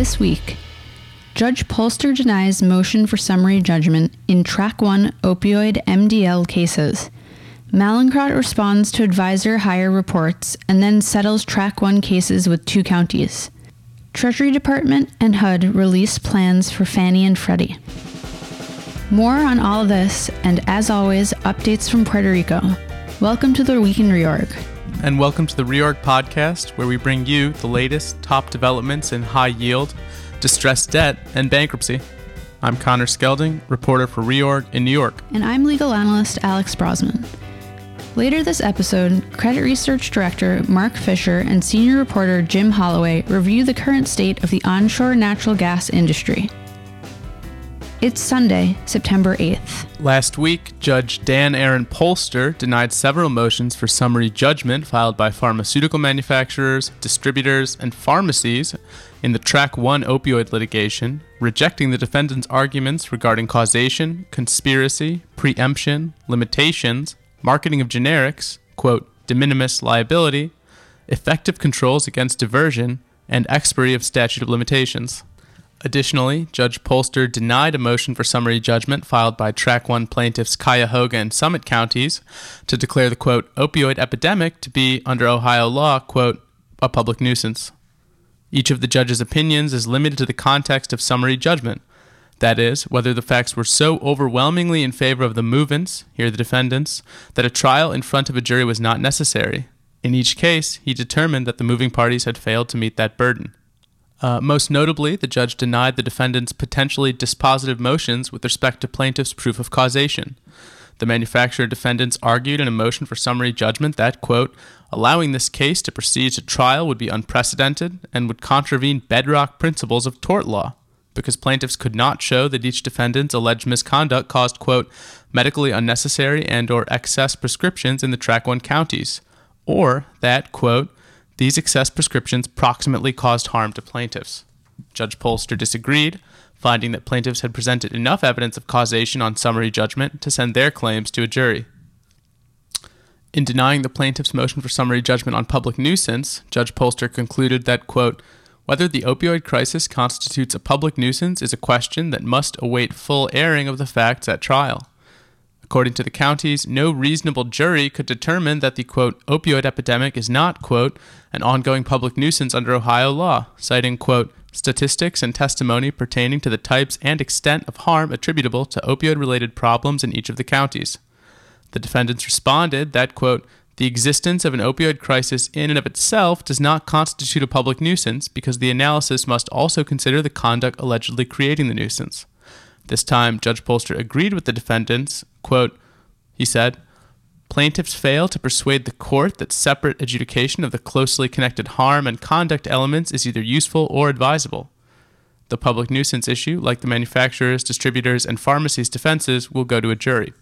This week, Judge Polster denies motion for summary judgment in Track 1 opioid MDL cases. Mallinckrodt responds to advisor hire reports and then settles Track 1 cases with two counties. Treasury Department and HUD release plans for Fannie and Freddie. More on all of this, and as always, updates from Puerto Rico. Welcome to the Week in Reorg. And welcome to the Reorg podcast, where we bring you the latest top developments in high yield, distressed debt, and bankruptcy. I'm Connor Skelding, reporter for Reorg in New York. And I'm legal analyst Alex Brosman. Later this episode, credit research director Mark Fisher and senior reporter Jim Holloway review the current state of the onshore natural gas industry. It's Sunday, September 8th. Last week, Judge Dan Aaron Polster denied several motions for summary judgment filed by pharmaceutical manufacturers, distributors, and pharmacies in the Track 1 opioid litigation, rejecting the defendant's arguments regarding causation, conspiracy, preemption, limitations, marketing of generics, quote, de minimis liability, effective controls against diversion, and expiry of statute of limitations. Additionally, Judge Polster denied a motion for summary judgment filed by Track 1 plaintiffs Cuyahoga and Summit counties to declare the quote opioid epidemic to be, under Ohio law, quote, a public nuisance. Each of the judge's opinions is limited to the context of summary judgment. That is, whether the facts were so overwhelmingly in favor of the movants, here the defendants, that a trial in front of a jury was not necessary. In each case, he determined that the moving parties had failed to meet that burden. Uh, most notably, the judge denied the defendant's potentially dispositive motions with respect to plaintiff's proof of causation. The manufacturer defendants argued in a motion for summary judgment that, quote, allowing this case to proceed to trial would be unprecedented and would contravene bedrock principles of tort law because plaintiffs could not show that each defendant's alleged misconduct caused, quote, medically unnecessary and or excess prescriptions in the track 1 counties, or that, quote, these excess prescriptions proximately caused harm to plaintiffs. Judge Polster disagreed, finding that plaintiffs had presented enough evidence of causation on summary judgment to send their claims to a jury. In denying the plaintiff's motion for summary judgment on public nuisance, Judge Polster concluded that, quote, whether the opioid crisis constitutes a public nuisance is a question that must await full airing of the facts at trial. According to the counties, no reasonable jury could determine that the quote opioid epidemic is not quote an ongoing public nuisance under Ohio law, citing quote statistics and testimony pertaining to the types and extent of harm attributable to opioid related problems in each of the counties. The defendants responded that quote the existence of an opioid crisis in and of itself does not constitute a public nuisance because the analysis must also consider the conduct allegedly creating the nuisance. This time, Judge Polster agreed with the defendants. Quote, he said, Plaintiffs fail to persuade the court that separate adjudication of the closely connected harm and conduct elements is either useful or advisable. The public nuisance issue, like the manufacturers, distributors, and pharmacies' defenses, will go to a jury.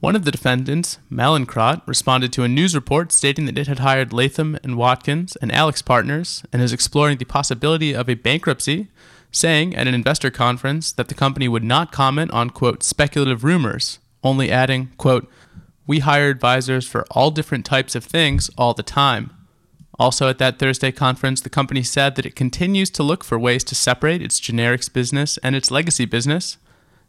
One of the defendants, Mallinckrodt, responded to a news report stating that it had hired Latham and Watkins and AlixPartners and is exploring the possibility of a bankruptcy saying at an investor conference that the company would not comment on, quote, speculative rumors, only adding, quote, we hire advisors for all different types of things all the time. Also, at that Thursday conference, the company said that it continues to look for ways to separate its generics business and its legacy business,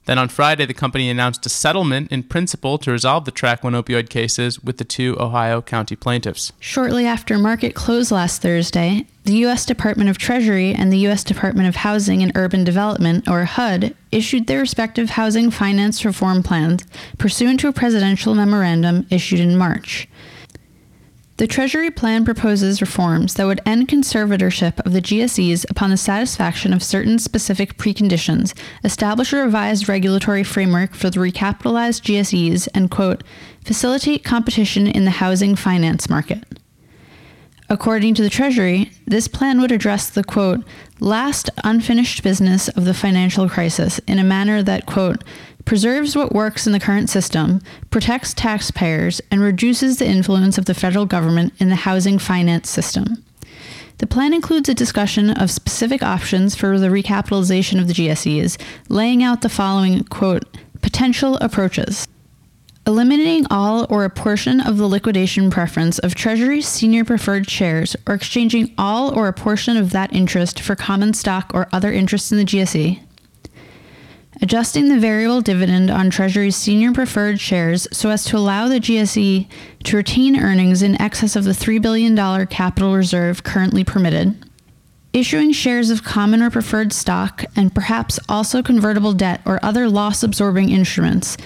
then on Friday, the company announced a settlement in principle to resolve the Track 1 opioid cases with the two Ohio county plaintiffs. Shortly after market close last Thursday, the U.S. Department of Treasury and the U.S. Department of Housing and Urban Development, or HUD, issued their respective housing finance reform plans pursuant to a presidential memorandum issued in March. The Treasury plan proposes reforms that would end conservatorship of the GSEs upon the satisfaction of certain specific preconditions, establish a revised regulatory framework for the recapitalized GSEs, and, quote, facilitate competition in the housing finance market. According to the Treasury, this plan would address the, quote, last unfinished business of the financial crisis in a manner that, quote, preserves what works in the current system, protects taxpayers, and reduces the influence of the federal government in the housing finance system. The plan includes a discussion of specific options for the recapitalization of the GSEs, laying out the following, quote, potential approaches. eliminating all or a portion of the liquidation preference of Treasury's senior preferred shares or exchanging all or a portion of that interest for common stock or other interests in the GSE, adjusting the variable dividend on Treasury's senior preferred shares so as to allow the GSE to retain earnings in excess of the $3 billion capital reserve currently permitted, issuing shares of common or preferred stock and perhaps also convertible debt or other loss absorbing instruments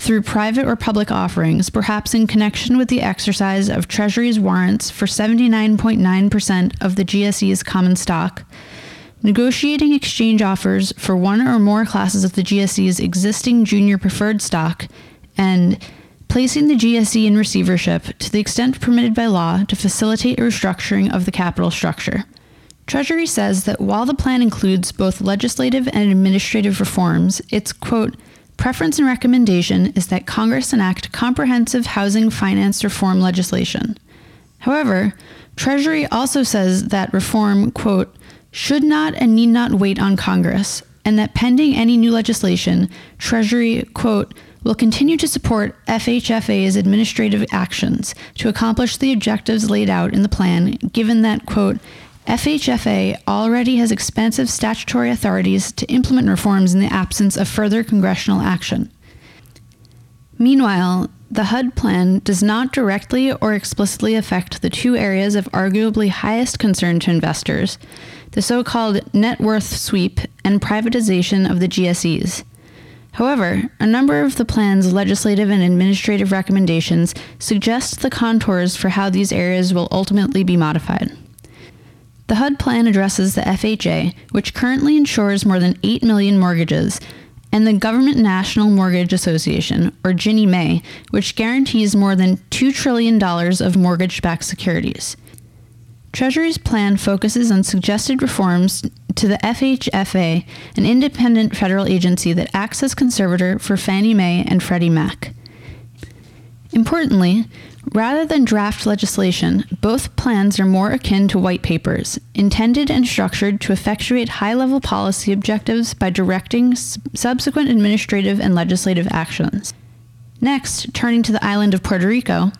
through private or public offerings, perhaps in connection with the exercise of Treasury's warrants for 79.9% of the GSE's common stock, negotiating exchange offers for one or more classes of the GSE's existing junior preferred stock, and placing the GSE in receivership to the extent permitted by law to facilitate a restructuring of the capital structure. Treasury says that while the plan includes both legislative and administrative reforms, its quote, preference and recommendation is that Congress enact comprehensive housing finance reform legislation. However, Treasury also says that reform, quote, should not and need not wait on Congress, and that pending any new legislation, Treasury, quote, will continue to support FHFA's administrative actions to accomplish the objectives laid out in the plan, given that, quote, FHFA already has expansive statutory authorities to implement reforms in the absence of further congressional action. Meanwhile, the HUD plan does not directly or explicitly affect the two areas of arguably highest concern to investors the so called net worth sweep and privatization of the GSEs. However, a number of the plan's legislative and administrative recommendations suggest the contours for how these areas will ultimately be modified. The HUD plan addresses the FHA, which currently insures more than 8 million mortgages, and the Government National Mortgage Association, or Ginnie Mae, which guarantees more than $2 trillion of mortgage backed securities. Treasury's plan focuses on suggested reforms to the FHFA, an independent federal agency that acts as conservator for Fannie Mae and Freddie Mac. Importantly, Rather than draft legislation, both plans are more akin to white papers, intended and structured to effectuate high level policy objectives by directing subsequent administrative and legislative actions. Next, turning to the island of Puerto Rico,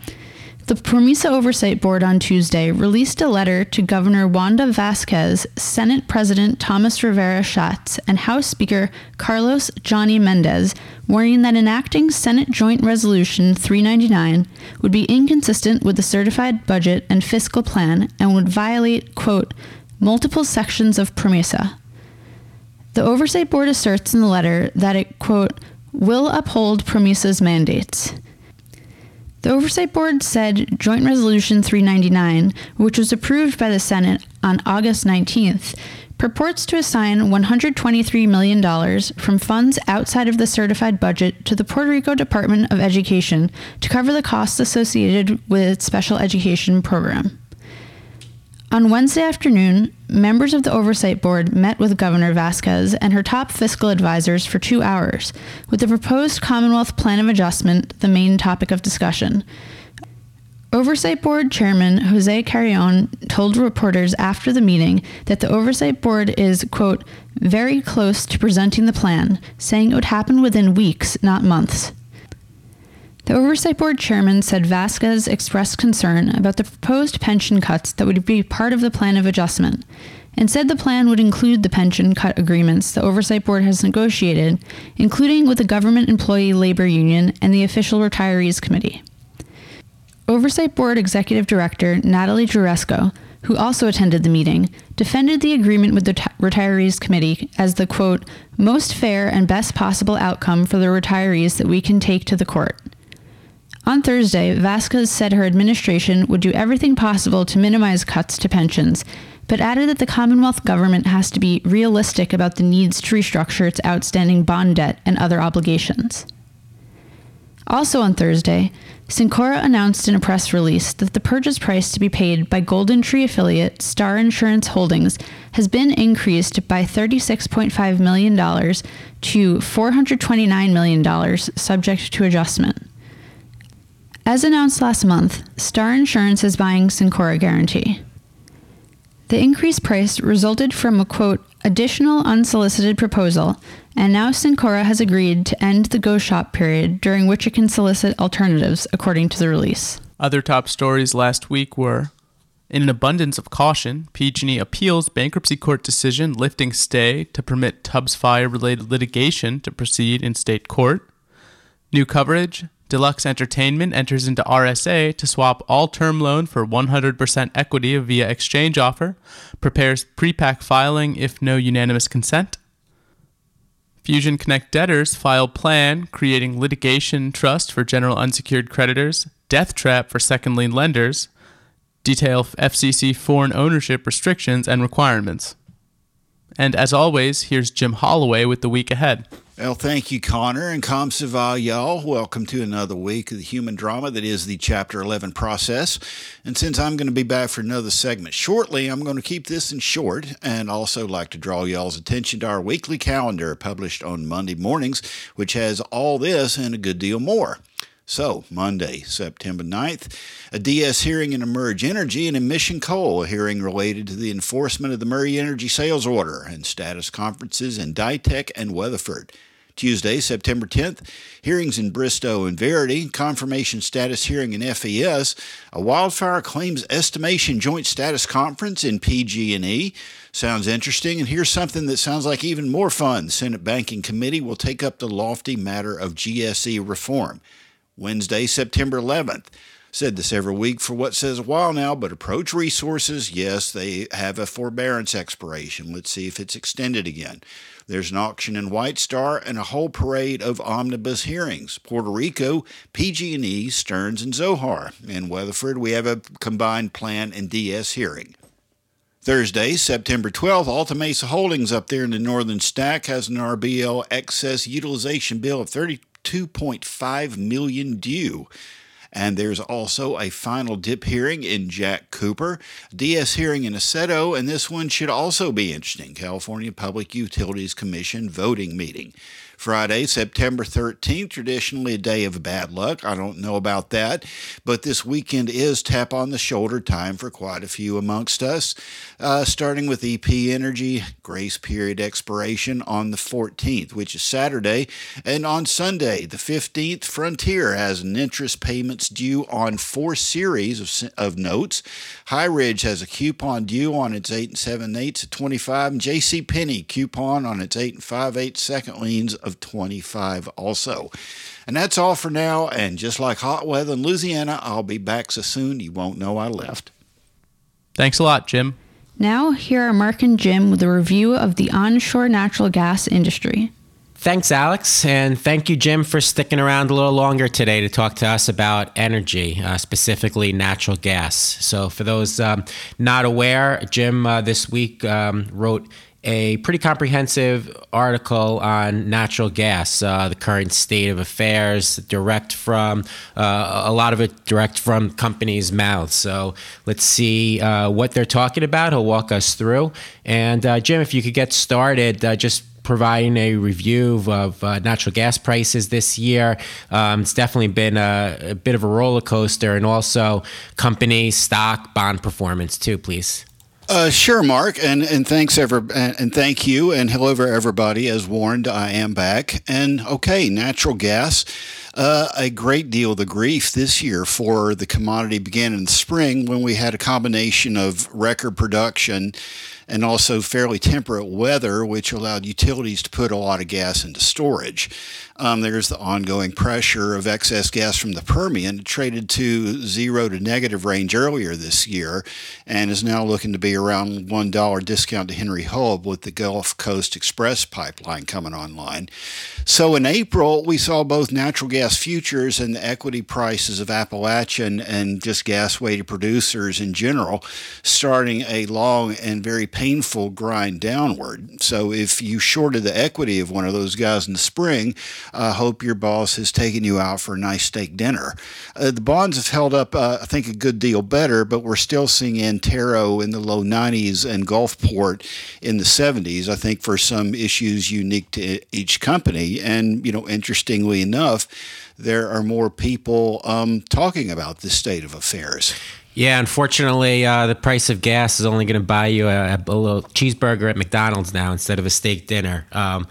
the PROMESA Oversight Board on Tuesday released a letter to Governor Wanda Vasquez, Senate President Thomas Rivera Schatz, and House Speaker Carlos Johnny Mendez, warning that enacting Senate Joint Resolution 399 would be inconsistent with the certified budget and fiscal plan and would violate, quote, multiple sections of PROMESA. The Oversight Board asserts in the letter that it, quote, will uphold PROMESA's mandates. The Oversight Board said Joint Resolution 399, which was approved by the Senate on August 19th, purports to assign $123 million from funds outside of the certified budget to the Puerto Rico Department of Education to cover the costs associated with its special education program. On Wednesday afternoon, members of the Oversight Board met with Governor Vasquez and her top fiscal advisors for two hours, with the proposed Commonwealth Plan of Adjustment the main topic of discussion. Oversight Board Chairman Jose Carrion told reporters after the meeting that the Oversight Board is, quote, very close to presenting the plan, saying it would happen within weeks, not months. The Oversight Board chairman said Vasquez expressed concern about the proposed pension cuts that would be part of the plan of adjustment, and said the plan would include the pension cut agreements the Oversight Board has negotiated, including with the Government Employee Labor Union and the Official Retirees Committee. Oversight Board Executive Director Natalie Jaresko, who also attended the meeting, defended the agreement with the t- Retirees Committee as the quote, most fair and best possible outcome for the retirees that we can take to the court. On Thursday, Vasquez said her administration would do everything possible to minimize cuts to pensions, but added that the Commonwealth government has to be realistic about the needs to restructure its outstanding bond debt and other obligations. Also on Thursday, Syncora announced in a press release that the purchase price to be paid by GoldenTree affiliate Star Insurance Holdings has been increased by $36.5 million to $429 million, subject to adjustment. As announced last month, Star Insurance is buying Syncora Guarantee. The increased price resulted from a quote, additional unsolicited proposal, and now Syncora has agreed to end the go shop period during which it can solicit alternatives, according to the release. Other top stories last week were in an abundance of caution, PG&E appeals bankruptcy court decision lifting stay to permit Tubbs fire related litigation to proceed in state court. New coverage, Deluxe Entertainment enters into RSA to swap all term loan for 100% equity via exchange offer, prepares prepack filing if no unanimous consent. Fusion Connect debtors file plan creating litigation trust for general unsecured creditors, death trap for second lien lenders, detail FCC foreign ownership restrictions and requirements. And as always, here's Jim Holloway with the week ahead. Well, thank you, Connor, and Kom y'all. Welcome to another week of the human drama that is the Chapter 11 process. And since I'm going to be back for another segment shortly, I'm going to keep this in short and also like to draw y'all's attention to our weekly calendar published on Monday mornings, which has all this and a good deal more. So, Monday, September 9th, a DS hearing in Emerge Energy and in Mission Coal, a hearing related to the enforcement of the Murray Energy sales order and status conferences in Dytek and Weatherford. Tuesday, September 10th, hearings in Bristow and Verity, confirmation status hearing in FES, a wildfire claims estimation joint status conference in PG&E. Sounds interesting, and here's something that sounds like even more fun. The Senate Banking Committee will take up the lofty matter of GSE reform. Wednesday, September 11th. Said this every week for what says a while now, but approach resources, yes, they have a forbearance expiration. Let's see if it's extended again. There's an auction in White Star and a whole parade of omnibus hearings. Puerto Rico, PG&E, Stearns, and Zohar. In Weatherford, we have a combined plan and DS hearing. Thursday, September 12th, Alta Mesa Holdings up there in the northern stack has an RBL excess utilization bill of 32.5 million due. And there's also a final dip hearing in Jack Cooper, DS hearing in Aceto, and this one should also be interesting. California Public Utilities Commission voting meeting. Friday, September 13th, traditionally a day of bad luck. I don't know about that, but this weekend is tap on the shoulder time for quite a few amongst us, uh, starting with EP Energy, grace period expiration on the 14th, which is Saturday, and on Sunday, the 15th, Frontier has an interest payments due on four series of, of notes. High Ridge has a coupon due on its 8 and 7 eighths at 25, and JC Penney coupon on its 8 and 5 eighths second liens of 25 also. And that's all for now. And just like hot weather in Louisiana, I'll be back so soon you won't know I left. Thanks a lot, Jim. Now, here are Mark and Jim with a review of the onshore natural gas industry. Thanks, Alex. And thank you, Jim, for sticking around a little longer today to talk to us about energy, uh, specifically natural gas. So, for those um, not aware, Jim uh, this week um, wrote a pretty comprehensive article on natural gas, uh, the current state of affairs, direct from uh, a lot of it direct from companies' mouths. So let's see uh, what they're talking about. He'll walk us through. And uh, Jim, if you could get started, uh, just providing a review of uh, natural gas prices this year. Um, it's definitely been a, a, bit of a roller coaster, and also company stock bond performance too. Please. Uh, sure, Mark, and and thanks ever and, and thank you, and hello everybody. As warned, I am back, and okay, natural gas. Uh, a great deal of the grief this year for the commodity began in the spring when we had a combination of record production and also fairly temperate weather, which allowed utilities to put a lot of gas into storage. Um, there's the ongoing pressure of excess gas from the Permian, traded to zero to negative range earlier this year, and is now looking to be around $1 discount to Henry Hub with the Gulf Coast Express pipeline coming online. So in April, we saw both natural gas futures and the equity prices of Appalachian and just gas weighted producers in general starting a long and very painful grind downward. So if you shorted the equity of one of those guys in the spring, I hope your boss has taken you out for a nice steak dinner. Uh, the bonds have held up, uh, I think, a good deal better, but we're still seeing Antero in the low 90s and Gulfport in the 70s, I think, for some issues unique to each company. And, you know, interestingly enough, there are more people um, talking about this state of affairs. Yeah, unfortunately, uh, the price of gas is only going to buy you a, a, little cheeseburger at McDonald's now instead of a steak dinner. Um,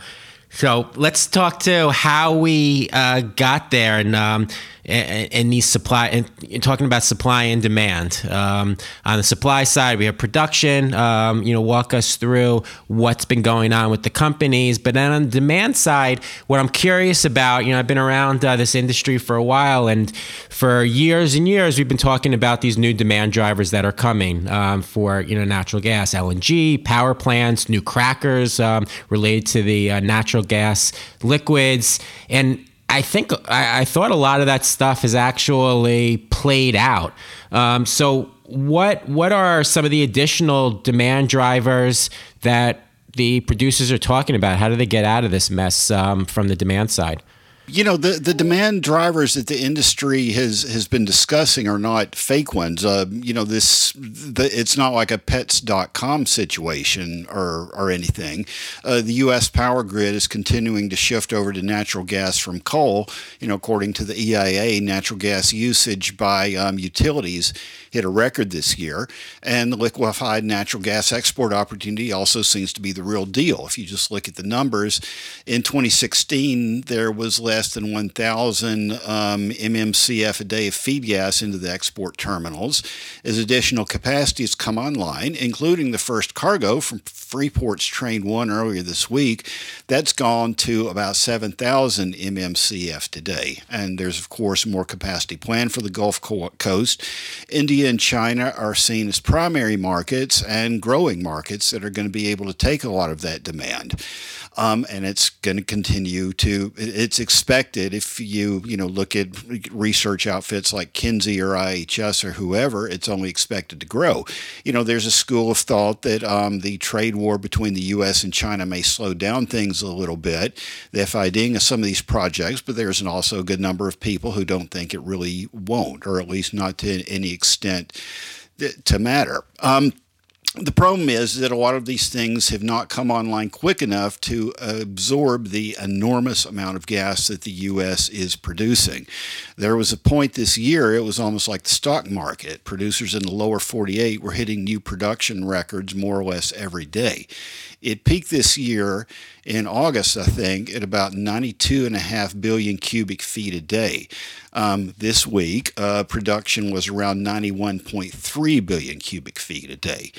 so let's talk to how we uh, got there and um, and, these supply and talking about supply and demand. Um, on the supply side, we have production. Um, you know, walk us through what's been going on with the companies. But then on the demand side, what I'm curious about, you know, I've been around uh, this industry for a while, and for years and years, we've been talking about these new demand drivers that are coming um, for you know natural gas, LNG, power plants, new crackers um, related to the uh, natural gas liquids, and I think I, I, thought a lot of that stuff is actually played out. Um, so what what are some of the additional demand drivers that the producers are talking about? How do they get out of this mess um, from the demand side? You know, the, the demand drivers that the industry has, has been discussing are not fake ones. Uh, you know, this the, it's not like a pets.com situation or, or anything. Uh, the U.S. power grid is continuing to shift over to natural gas from coal. You know, according to the EIA, natural gas usage by um, utilities hit a record this year. And the liquefied natural gas export opportunity also seems to be the real deal. If you just look at the numbers, in 2016, there was less less than 1,000 um, MMCF a day of feed gas into the export terminals as additional capacity has come online, including the first cargo from Freeport's Train 1 earlier this week. That's gone to about 7,000 MMCF today. And there's, of course, more capacity planned for the Gulf Coast. India and China are seen as primary markets and growing markets that are going to be able to take a lot of that demand um, and it's going to continue to. It's expected if you you know look at research outfits like Kinsey or IHS or whoever, it's only expected to grow. You know, there's a school of thought that um, the trade war between the U.S. and China may slow down things a little bit, the FIDing of some of these projects, but there's also a good number of people who don't think it really won't, or at least not to any extent to matter. Um, the problem is that a lot of these things have not come online quick enough to absorb the enormous amount of gas that the U.S. is producing. There was a point this year, it was almost like the stock market. Producers in the lower 48 were hitting new production records more or less every day. It peaked this year in August, I think, at about 92.5 billion cubic feet a day. Um, this week, uh, production was around 91.3 billion cubic feet a day.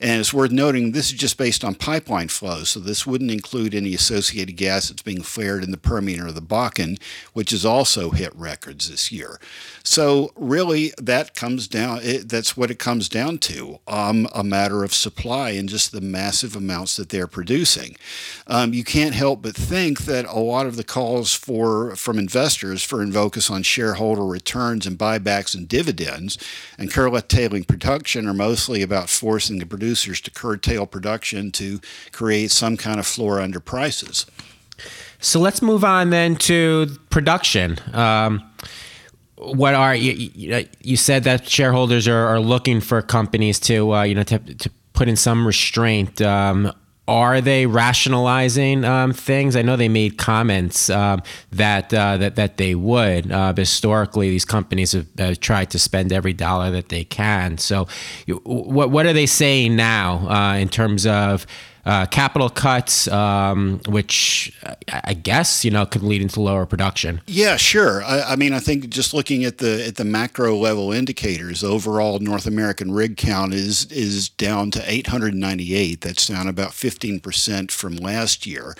And it's worth noting this is just based on pipeline flow, so this wouldn't include any associated gas that's being flared in the Permian or the Bakken, which has also hit records this year. So really, that comes down. It, that's what it comes down to: um, a matter of supply and just the massive amounts that they're producing. Um, you can't help but think that a lot of the calls for from investors for focus on shareholder returns and buybacks and dividends, and curtailing production are mostly about forcing the producers to curtail production to create some kind of floor under prices. So let's move on then to production. Um, what are you, you said that shareholders are, are looking for companies to uh, you know to, to put in some restraint um, are they rationalizing um, things? I know they made comments um, that uh, that that they would. Uh, historically, these companies have, tried to spend every dollar that they can. So, what what are they saying now uh, in terms of uh, capital cuts, um, which I guess you know could lead into lower production. Yeah, sure. I, I, mean, I think just looking at the at the macro level indicators, overall North American rig count is is down to 898. That's down about 15 percent from last year.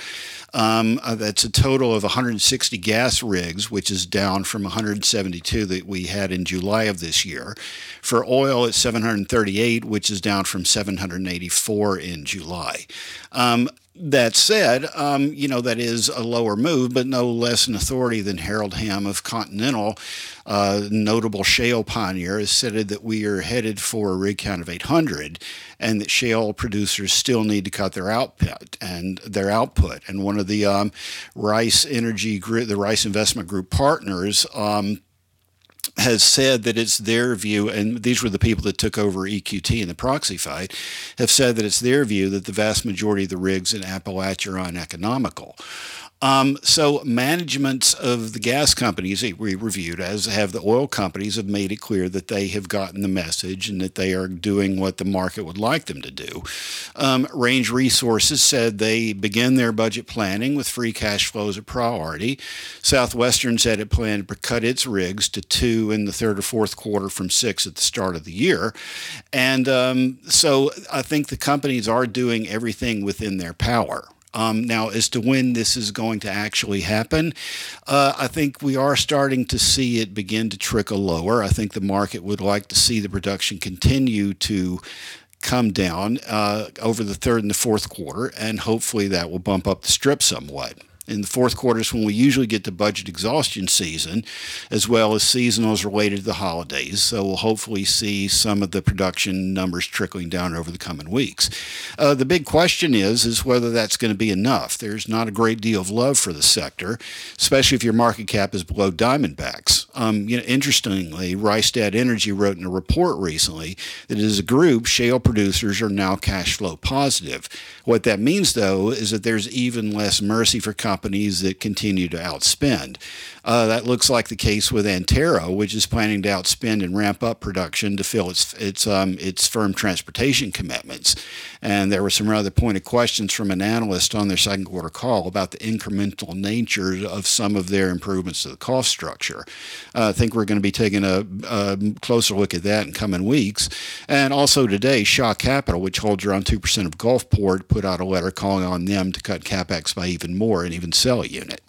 Um, uh, that's a total of 160 gas rigs, which is down from 172 that we had in July of this year. For oil, it's 738, which is down from 784 in July. Um, that said, um, you know, that is a lower move, but no less an authority than Harold Hamm of Continental, uh, notable shale pioneer, has said that we are headed for a rig count of 800 and that shale producers still need to cut their output and their output. And one of the um, Rice Energy Group, the Rice Investment Group partners, um, has said that it's their view, and these were the people that took over EQT in the proxy fight, have said that it's their view that the vast majority of the rigs in Appalachia are uneconomical. Um, so managements of the gas companies that we reviewed, as have the oil companies, have made it clear that they have gotten the message and that they are doing what the market would like them to do. Um, Range Resources said they begin their budget planning with free cash flow as a priority. Southwestern said it planned to cut its rigs to two in the third or fourth quarter from six at the start of the year. And um, so I think the companies are doing everything within their power. Um, now, as to when this is going to actually happen, uh, I think we are starting to see it begin to trickle lower. I think the market would like to see the production continue to come down uh, over the third and the fourth quarter, and hopefully that will bump up the strip somewhat in the fourth quarter is when we usually get the budget exhaustion season, as well as seasonals related to the holidays. So we'll hopefully see some of the production numbers trickling down over the coming weeks. Uh, the big question is is whether that's going to be enough. There's not a great deal of love for the sector, especially if your market cap is below Diamondback's. Um, you know, interestingly, Rystad Energy wrote in a report recently that as a group, shale producers are now cash flow positive. What that means, though, is that there's even less mercy for companies that continue to outspend. Uh, that looks like the case with Antero, which is planning to outspend and ramp up production to fill its its um, its firm transportation commitments. And there were some rather pointed questions from an analyst on their second quarter call about the incremental nature of some of their improvements to the cost structure. Uh, I think we're going to be taking a, a, closer look at that in coming weeks. And also today, Shaw Capital, which holds around two percent of Gulfport, put out a letter calling on them to cut capex by even more and even sell a unit.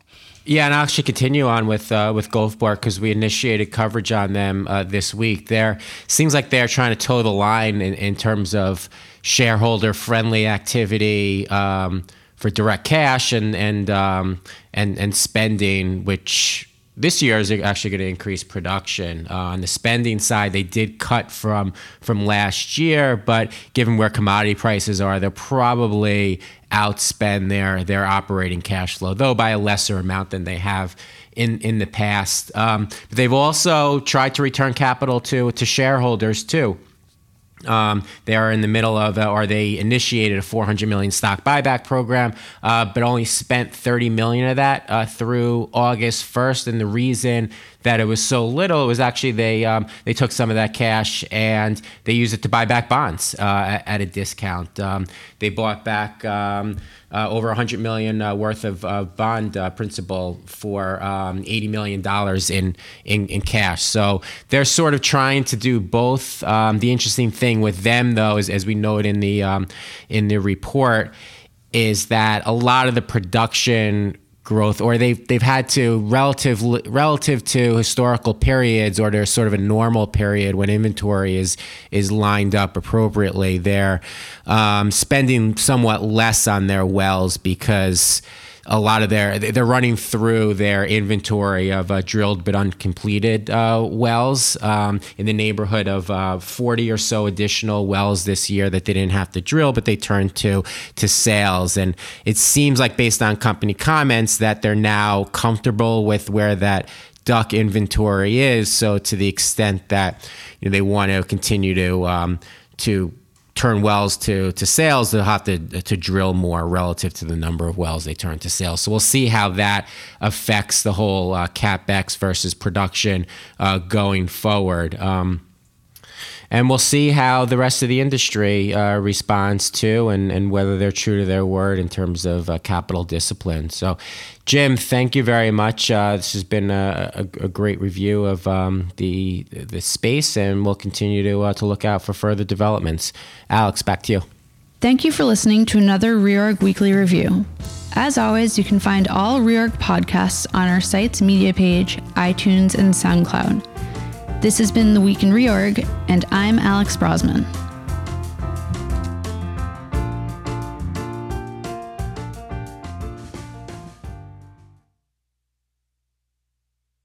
Yeah, and I'll actually continue on with uh, with Gulfport because we initiated coverage on them uh, this week. There seems like they're trying to toe the line in, in terms of shareholder friendly activity um, for direct cash and and um, and and spending, which this year is actually going to increase production. Uh, on the spending side, they did cut from from last year, but given where commodity prices are, they'll probably outspend their their operating cash flow, though by a lesser amount than they have in in the past. Um, they've also tried to return capital to to shareholders too. Um, they are in the middle of, uh, or they initiated a 400 million stock buyback program, uh, but only spent 30 million of that uh, through August 1st. And the reason that it was so little. It was actually they um, they took some of that cash and they used it to buy back bonds uh, at, at, a discount. Um, they bought back um, uh, over 100 million uh, worth of bond uh, principal for um, 80 million dollars in, in, in cash. So they're sort of trying to do both. Um, the interesting thing with them, though, is as we note in the um, in the report, is that a lot of the production growth or they've they've had to relative relative to historical periods or there's sort of a normal period when inventory is is lined up appropriately they're um, spending somewhat less on their wells because a lot of their they're running through their inventory of uh, drilled but uncompleted uh, wells um, in the neighborhood of uh, 40 or so additional wells this year that they didn't have to drill but they turned to to sales. And it seems like based on company comments that they're now comfortable with where that DUC inventory is. So to the extent that you know, they want to continue to um, to turn wells to to sales, they'll have to to drill more relative to the number of wells they turn to sales. So we'll see how that affects the whole uh, capex versus production uh, going forward. Um, and we'll see how the rest of the industry uh, responds to and, and whether they're true to their word in terms of uh, capital discipline. So, Jim, thank you very much. Uh, this has been a, a, a great review of um, the the space, and we'll continue to uh, to look out for further developments. Alex, back to you. Thank you for listening to another Reorg Weekly Review. As always, you can find all Reorg podcasts on our site's media page, iTunes, and SoundCloud. This has been The Week in Reorg, and I'm Alex Brosman.